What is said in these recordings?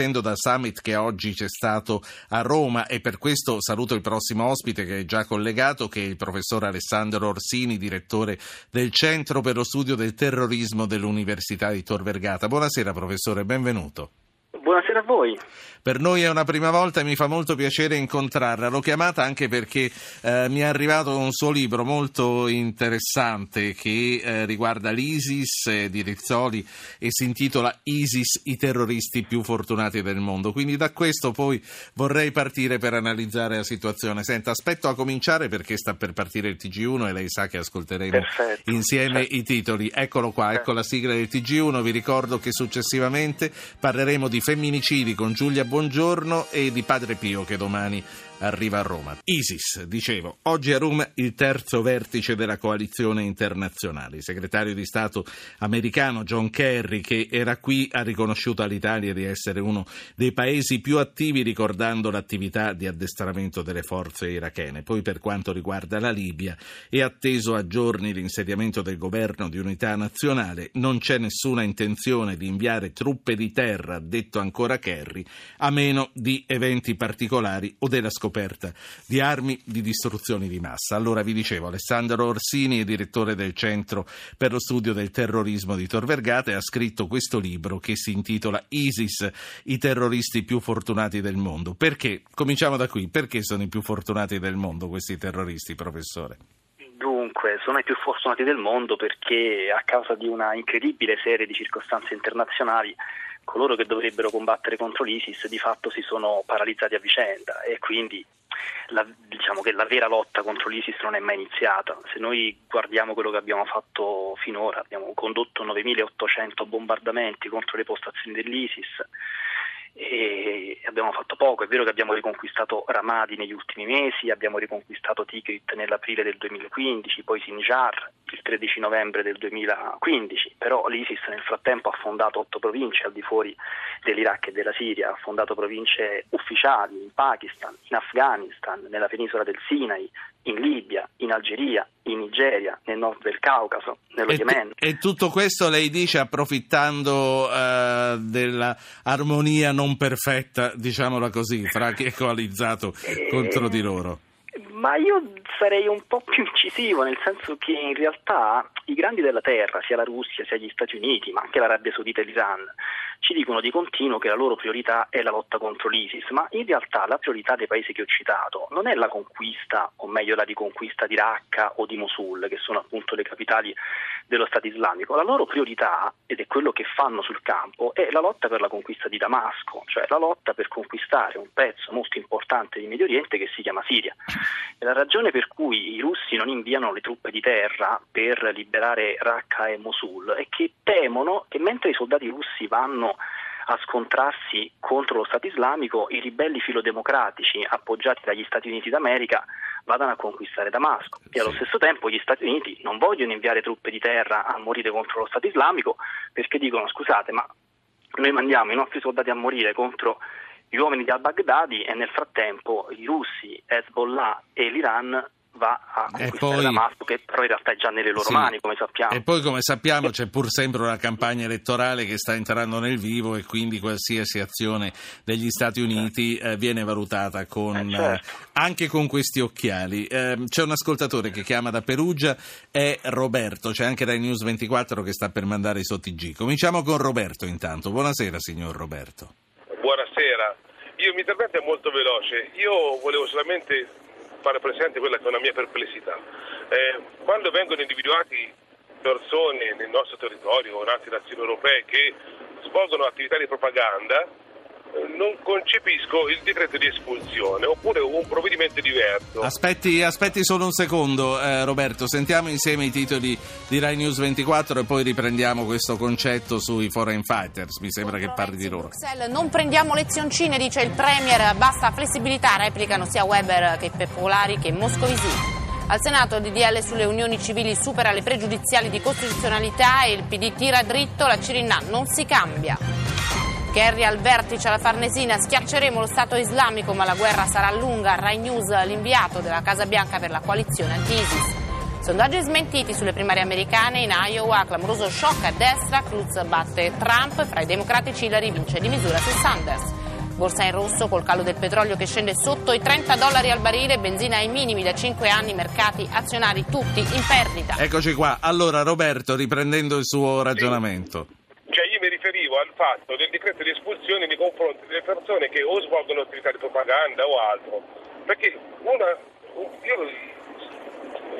dal summit che oggi c'è stato a Roma e per questo saluto il prossimo ospite che è già collegato che è il professor Alessandro Orsini, direttore del Centro per lo studio del terrorismo dell'Università di Tor Vergata. Buonasera professore, benvenuto. Voi. Per noi è una prima volta e mi fa molto piacere incontrarla. L'ho chiamata anche perché eh, mi è arrivato un suo libro molto interessante che eh, riguarda l'ISIS eh, di Rizzoli e si intitola ISIS, i terroristi più fortunati del mondo. Quindi da questo poi vorrei partire per analizzare la situazione. Senta, aspetto a cominciare perché sta per partire il TG1 e lei sa che ascolteremo Perfetto. insieme Certo. i titoli. Eccolo qua, ecco la sigla del TG1. Vi ricordo che successivamente parleremo di femminicidi con Giulia Buongiorno e di Padre Pio che domani arriva a Roma. ISIS, dicevo, oggi a Roma il terzo vertice della coalizione internazionale. Il segretario di Stato americano John Kerry, che era qui, ha riconosciuto all'Italia di essere uno dei paesi più attivi ricordando l'attività di addestramento delle forze irachene. Poi per quanto riguarda la Libia, è atteso a giorni l'insediamento del governo di unità nazionale, non c'è nessuna intenzione di inviare truppe di terra, ha detto ancora Kerry, a meno di eventi particolari o della scoperta di armi di distruzione di massa. Allora vi dicevo, Alessandro Orsini è direttore del Centro per lo studio del terrorismo di Tor Vergata e ha scritto questo libro che si intitola ISIS, i terroristi più fortunati del mondo. Perché? Cominciamo da qui. Perché sono i più fortunati del mondo questi terroristi, professore? Dunque, sono i più fortunati del mondo perché a causa di una incredibile serie di circostanze internazionali coloro che dovrebbero combattere contro l'ISIS di fatto si sono paralizzati a vicenda e quindi la, diciamo che la vera lotta contro l'ISIS non è mai iniziata. Se noi guardiamo quello che abbiamo fatto finora, abbiamo condotto 9.800 bombardamenti contro le postazioni dell'ISIS abbiamo fatto poco. È vero che abbiamo riconquistato Ramadi negli ultimi mesi, abbiamo riconquistato Tikrit nell'aprile del 2015, poi Sinjar il 13 novembre del 2015, però l'ISIS nel frattempo ha fondato otto province al di fuori dell'Iraq e della Siria, ha fondato province ufficiali in Pakistan, in Afghanistan, nella penisola del Sinai, in Libia, in Algeria, in Nigeria, nel nord del Caucaso, nello E, Yemen. e tutto questo lei dice approfittando eh, dell'armonia non perfetta, diciamola così, fra chi è coalizzato Eh, contro di loro. Ma io sarei un po' più incisivo, nel senso che in realtà i grandi della terra, sia la Russia, sia gli Stati Uniti, ma anche l'Arabia Saudita e l'Iran, ci dicono di continuo che la loro priorità è la lotta contro l'ISIS, ma in realtà la priorità dei paesi che ho citato non è la conquista, o meglio la riconquista di Raqqa o di Mosul, che sono appunto le capitali dello Stato islamico. La loro priorità, ed è quello che fanno sul campo, è la lotta per la conquista di Damasco, cioè la lotta per conquistare un pezzo molto importante di Medio Oriente che si chiama Siria. E la ragione per cui i russi non inviano le truppe di terra per liberare Raqqa e Mosul è che temono che mentre i soldati russi vanno a scontrarsi contro lo Stato islamico, i ribelli filodemocratici appoggiati dagli Stati Uniti d'America vadano a conquistare Damasco. E allo stesso tempo gli Stati Uniti non vogliono inviare truppe di terra a morire contro lo Stato islamico perché dicono scusate ma noi mandiamo i nostri soldati a morire contro gli uomini di al-Baghdadi e nel frattempo i russi, Hezbollah e l'Iran va a conquistare poi- Damasco che però in realtà è già nelle loro Sì. mani come sappiamo. E poi, come sappiamo, c'è pur sempre una campagna elettorale che sta entrando nel vivo e quindi qualsiasi azione degli Stati Uniti eh, viene valutata con, Eh, certo. eh, anche con questi occhiali. Eh, c'è un ascoltatore che chiama da Perugia, è Roberto, c'è anche dai News 24 che sta per mandare i sottigi. Cominciamo con Roberto intanto. Buonasera, signor Roberto. Buonasera, io il mio intervento è molto veloce, io volevo solamente fare presente quella che è una mia perplessità. Eh, quando vengono individuati persone nel nostro territorio o in altre nazioni europee che svolgono attività di propaganda, non concepisco il decreto di espulsione oppure un provvedimento diverso. Aspetti, aspetti solo un secondo, eh, Roberto. Sentiamo insieme i titoli di Rai News 24 e poi riprendiamo questo concetto sui foreign fighters. Mi sembra che parli di loro. Bruxelles, non prendiamo lezioncine, dice il Premier, basta flessibilità, replicano sia Weber che Popolari che Moscovici. Al Senato il DDL sulle unioni civili supera le pregiudiziali di costituzionalità e il PD tira dritto, la Cirinà non si cambia. Kerry al vertice alla Farnesina, schiacceremo lo Stato islamico ma la guerra sarà lunga, Rai News l'inviato della Casa Bianca per la coalizione anti-ISIS. Sondaggi smentiti sulle primarie americane in Iowa, clamoroso shock a destra, Cruz batte Trump, fra i democratici Hillary vince di misura su Sanders. Borsa in rosso col calo del petrolio che scende sotto i 30 dollari al barile, benzina ai minimi da 5 anni, mercati azionari tutti in perdita. Eccoci qua. Allora Roberto, riprendendo il suo ragionamento. Riferivo al fatto del decreto di espulsione nei confronti delle persone che o svolgono attività di propaganda o altro. Perché una, io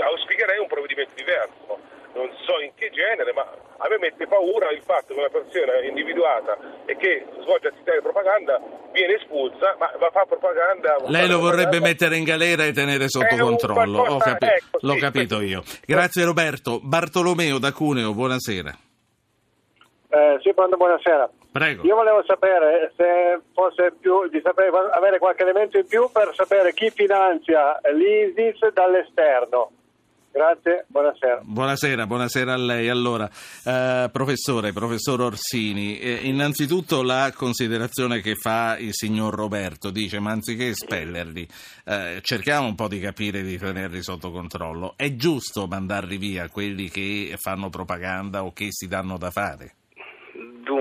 auspicherei un provvedimento diverso non so in che genere, ma a me mette paura il fatto che una persona individuata e che svolge attività di propaganda viene espulsa, ma va a fare propaganda. Lei lo vorrebbe propaganda. mettere in galera e tenere sotto un controllo. Ho, qualcosa- capi- ecco, l'ho sì, capito questo- io. Grazie Roberto. Bartolomeo da Cuneo, buonasera. Eh, sì, pronto, buonasera. Prego. Io volevo sapere se fosse più di sapere, avere qualche elemento in più per sapere chi finanzia l'ISIS dall'esterno. Grazie, buonasera. Buonasera, buonasera a lei. Allora, eh, professore, professor Orsini, eh, innanzitutto la considerazione che fa il signor Roberto dice, ma anziché espellerli, eh, cerchiamo un po' di capire di tenerli sotto controllo. È giusto mandarli via quelli che fanno propaganda o che si danno da fare?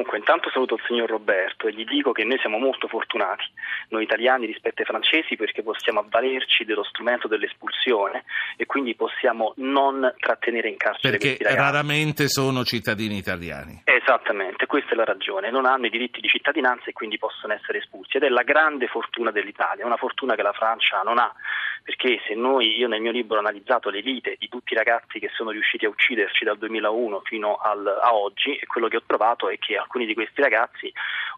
Dunque, intanto saluto il signor Roberto e gli dico che noi siamo molto fortunati, noi italiani rispetto ai francesi, perché possiamo avvalerci dello strumento dell'espulsione e quindi possiamo non trattenere in carcere Perché raramente sono cittadini italiani. Esattamente, questa è la ragione. Non hanno i diritti di cittadinanza e quindi possono essere espulsi. Ed è la grande fortuna dell'Italia, una fortuna che la Francia non ha. Perché se noi, io nel mio libro ho analizzato le vite di tutti i ragazzi che sono riusciti a ucciderci dal 2001 fino al, a oggi, e quello che ho trovato è che alcuni di questi ragazzi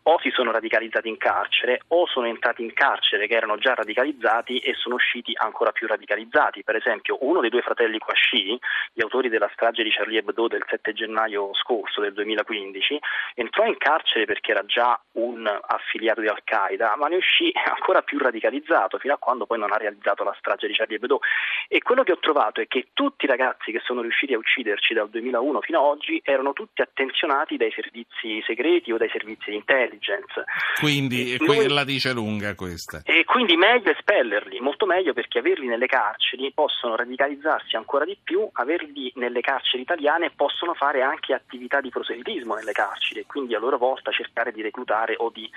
o si sono radicalizzati in carcere o sono entrati in carcere che erano già radicalizzati e sono usciti ancora più radicalizzati. Per esempio, uno dei due fratelli Quasci, gli autori della strage di Charlie Hebdo del 7 gennaio scorso del 2015, entrò in carcere perché era già un affiliato di Al-Qaeda, ma ne uscì ancora più radicalizzato fino a quando poi non ha realizzato la strage di Charlie Hebdo. E quello che ho trovato è che tutti i ragazzi che sono riusciti a ucciderci dal 2001 fino ad oggi erano tutti attenzionati dai servizi segreti o dai servizi di intelligence. Quindi, E qui noi- la dice lunga questa. e quindi meglio espellerli, molto meglio perché averli nelle carceri possono radicalizzarsi ancora di più, averli nelle carceri italiane possono fare anche attività di proselitismo nelle carceri e quindi a loro volta cercare di reclutare o di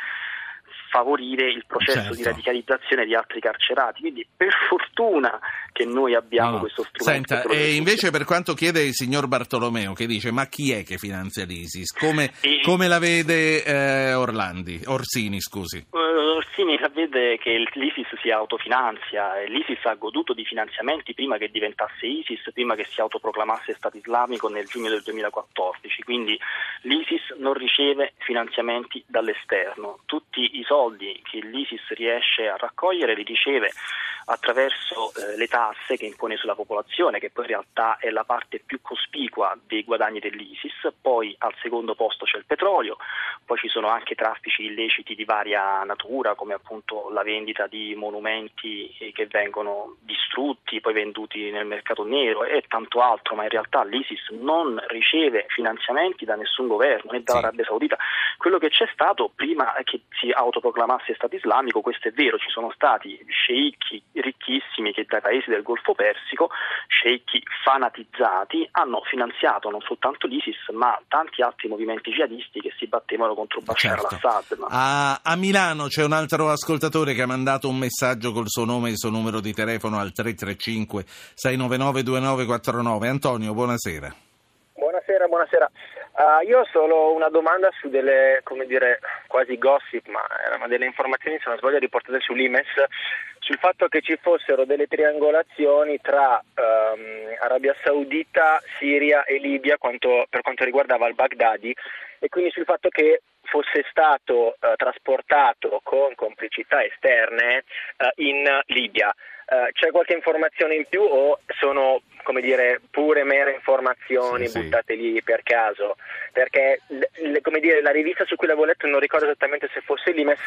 favorire il processo Certo. di radicalizzazione di altri carcerati. Quindi per fortuna che noi abbiamo No, questo strumento. Senta, e invece per quanto chiede il signor Bartolomeo, che dice ma chi è che finanzia l'ISIS? Come, E- come la vede eh, Orlandi? Orsini, scusi. Eh, Orsini vede che il- l'ISIS si autofinanzia l'ISIS ha goduto di finanziamenti prima che diventasse ISIS, prima che si autoproclamasse Stato islamico nel giugno del 2014, quindi l'ISIS non riceve finanziamenti dall'esterno, tutti i soldi che l'ISIS riesce a raccogliere li riceve attraverso eh, le tasse che impone sulla popolazione, che poi in realtà è la parte più cospicua dei guadagni dell'ISIS, poi al secondo posto c'è il petrolio, poi ci sono anche traffici illeciti di varia natura, come appunto la vendita di monumenti eh, che vengono distrutti, poi venduti nel mercato nero e tanto altro, ma in realtà l'ISIS non riceve finanziamenti da nessun governo, né dall'Arabia Saudita. Quello che c'è stato prima che si autoproclamasse Stato islamico, questo è vero, ci sono stati sceicchi ricchissimi che dai paesi del Golfo Persico, sceicchi fanatizzati, hanno finanziato non soltanto l'ISIS, ma tanti altri movimenti jihadisti che si battevano contro Bashar Certo. al-Assad. Ma- A, a Milano c'è un altro ascoltatore che ha mandato un messaggio col suo nome e il suo numero di telefono al 335 699 2949. Antonio, buonasera. Buonasera, buonasera. Ah, io ho solo una domanda su delle, come dire, quasi gossip, ma erano delle informazioni, se non sbaglio, riportate sull'IMES, sul fatto che ci fossero delle triangolazioni tra ehm, Arabia Saudita, Siria e Libia quanto- per quanto riguardava il Baghdadi e quindi sul fatto che fosse stato eh, trasportato con complicità esterne eh, in Libia. Eh, c'è qualche informazione in più o sono, come dire, pure mere informazioni Sì, sì. buttate lì per caso? Perché, come dire, la rivista su cui l'avevo letto, non ricordo esattamente se fosse l'Imes,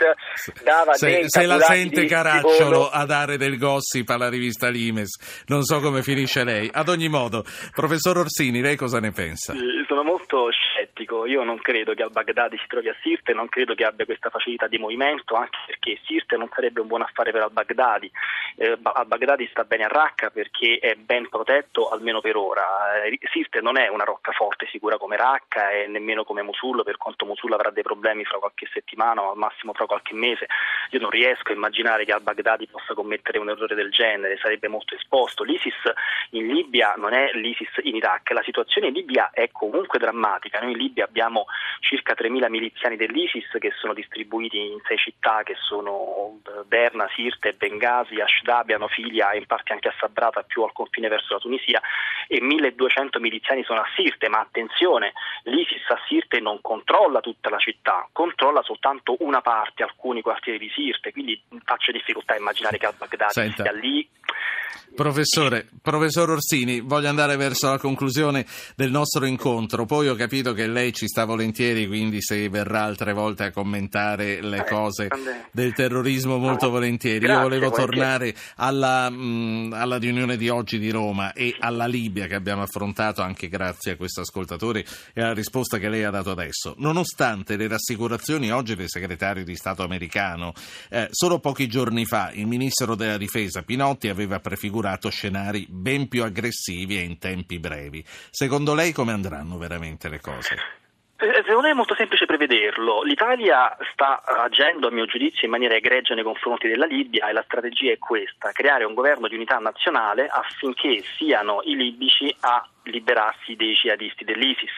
dava Se, dei se la sente Caracciolo a dare del gossip alla rivista Limes, non so come finisce lei. Ad ogni modo, professor Orsini, lei cosa ne pensa? Sono molto scettico io non credo che al-Baghdadi si trovi a Sirte, non credo che abbia questa facilità di movimento, anche perché Sirte non sarebbe un buon affare per al-Baghdadi. Eh, al-Baghdadi sta bene a Raqqa perché è ben protetto almeno per ora. Eh, Sirte non è una roccaforte sicura come Raqqa e nemmeno come Mosul, per quanto Mosul avrà dei problemi fra qualche settimana o al massimo fra qualche mese. Io non riesco a immaginare che al-Baghdadi possa commettere un errore del genere, sarebbe molto esposto. L'ISIS in Libia non è l'ISIS in Iraq, la situazione in Libia è comunque drammatica. Noi in Libia abbiamo circa 3.000 miliziani dell'ISIS che sono distribuiti in sei città che sono Derna, Sirte, Benghazi, Ashdab, hanno figlia e in parte anche a Sabrata più al confine verso la Tunisia e 1.200 miliziani sono a Sirte, ma attenzione, l'ISIS a Sirte non controlla tutta la città, controlla soltanto una parte, alcuni quartieri di Sirte, quindi faccio difficoltà a immaginare che al-Baghdadi sia lì Professore, professor Orsini, voglio andare verso la conclusione del nostro incontro. Poi ho capito che lei ci sta volentieri, quindi se verrà altre volte a commentare le Eh, cose del terrorismo, molto volentieri. Io volevo tornare alla, mh, alla riunione di oggi di Roma e alla Libia che abbiamo affrontato anche grazie a questo ascoltatore e alla risposta che lei ha dato adesso. Nonostante le rassicurazioni oggi del segretario di Stato americano, eh, solo pochi giorni fa il ministro della difesa Pinotti aveva prefigurato scenari ben più aggressivi e in tempi brevi. Secondo lei come andranno veramente le cose? Eh, Secondo me è molto semplice prevederlo. L'Italia sta agendo, a mio giudizio, in maniera egregia nei confronti della Libia e la strategia è questa, creare un governo di unità nazionale affinché siano i libici a liberarsi dei jihadisti dell'ISIS.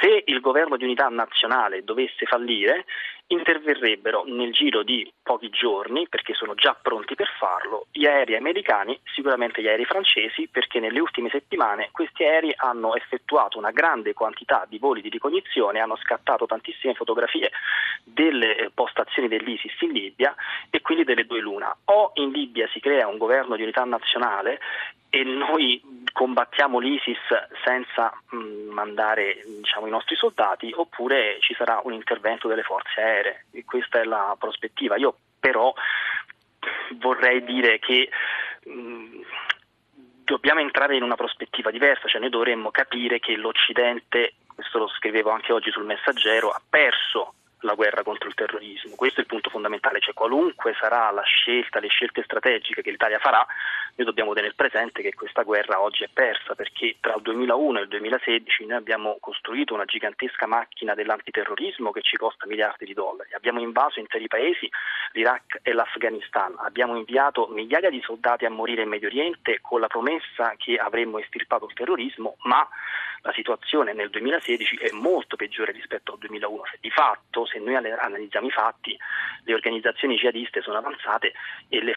Se il governo di unità nazionale dovesse fallire, interverrebbero nel giro di pochi giorni, perché sono già pronti per farlo, gli aerei americani, sicuramente gli aerei francesi, perché nelle ultime settimane questi aerei hanno effettuato una grande quantità di voli di ricognizione, hanno scattato tantissime fotografie delle eh, postazioni dell'ISIS in Libia e quindi delle due luna. O in Libia si crea un governo di unità nazionale e noi combattiamo l'ISIS senza mh, mandare diciamo, i nostri soldati oppure ci sarà un intervento delle forze aeree e questa è la prospettiva. Io però vorrei dire che mh, dobbiamo entrare in una prospettiva diversa, cioè noi dovremmo capire che l'Occidente, questo lo scrivevo anche oggi sul messaggero, ha perso la guerra contro il terrorismo. Questo è il punto fondamentale, cioè qualunque sarà la scelta, le scelte strategiche che l'Italia farà, noi dobbiamo tenere presente che questa guerra oggi è persa perché tra il 2001 e il 2016 noi abbiamo costruito una gigantesca macchina dell'antiterrorismo che ci costa miliardi di dollari. Abbiamo invaso interi paesi, l'Iraq e l'Afghanistan. Abbiamo inviato migliaia di soldati a morire in Medio Oriente con la promessa che avremmo estirpato il terrorismo, ma la situazione nel 2016 è molto peggiore rispetto al 2001. Di fatto, se noi analizziamo i fatti, le organizzazioni jihadiste sono avanzate e le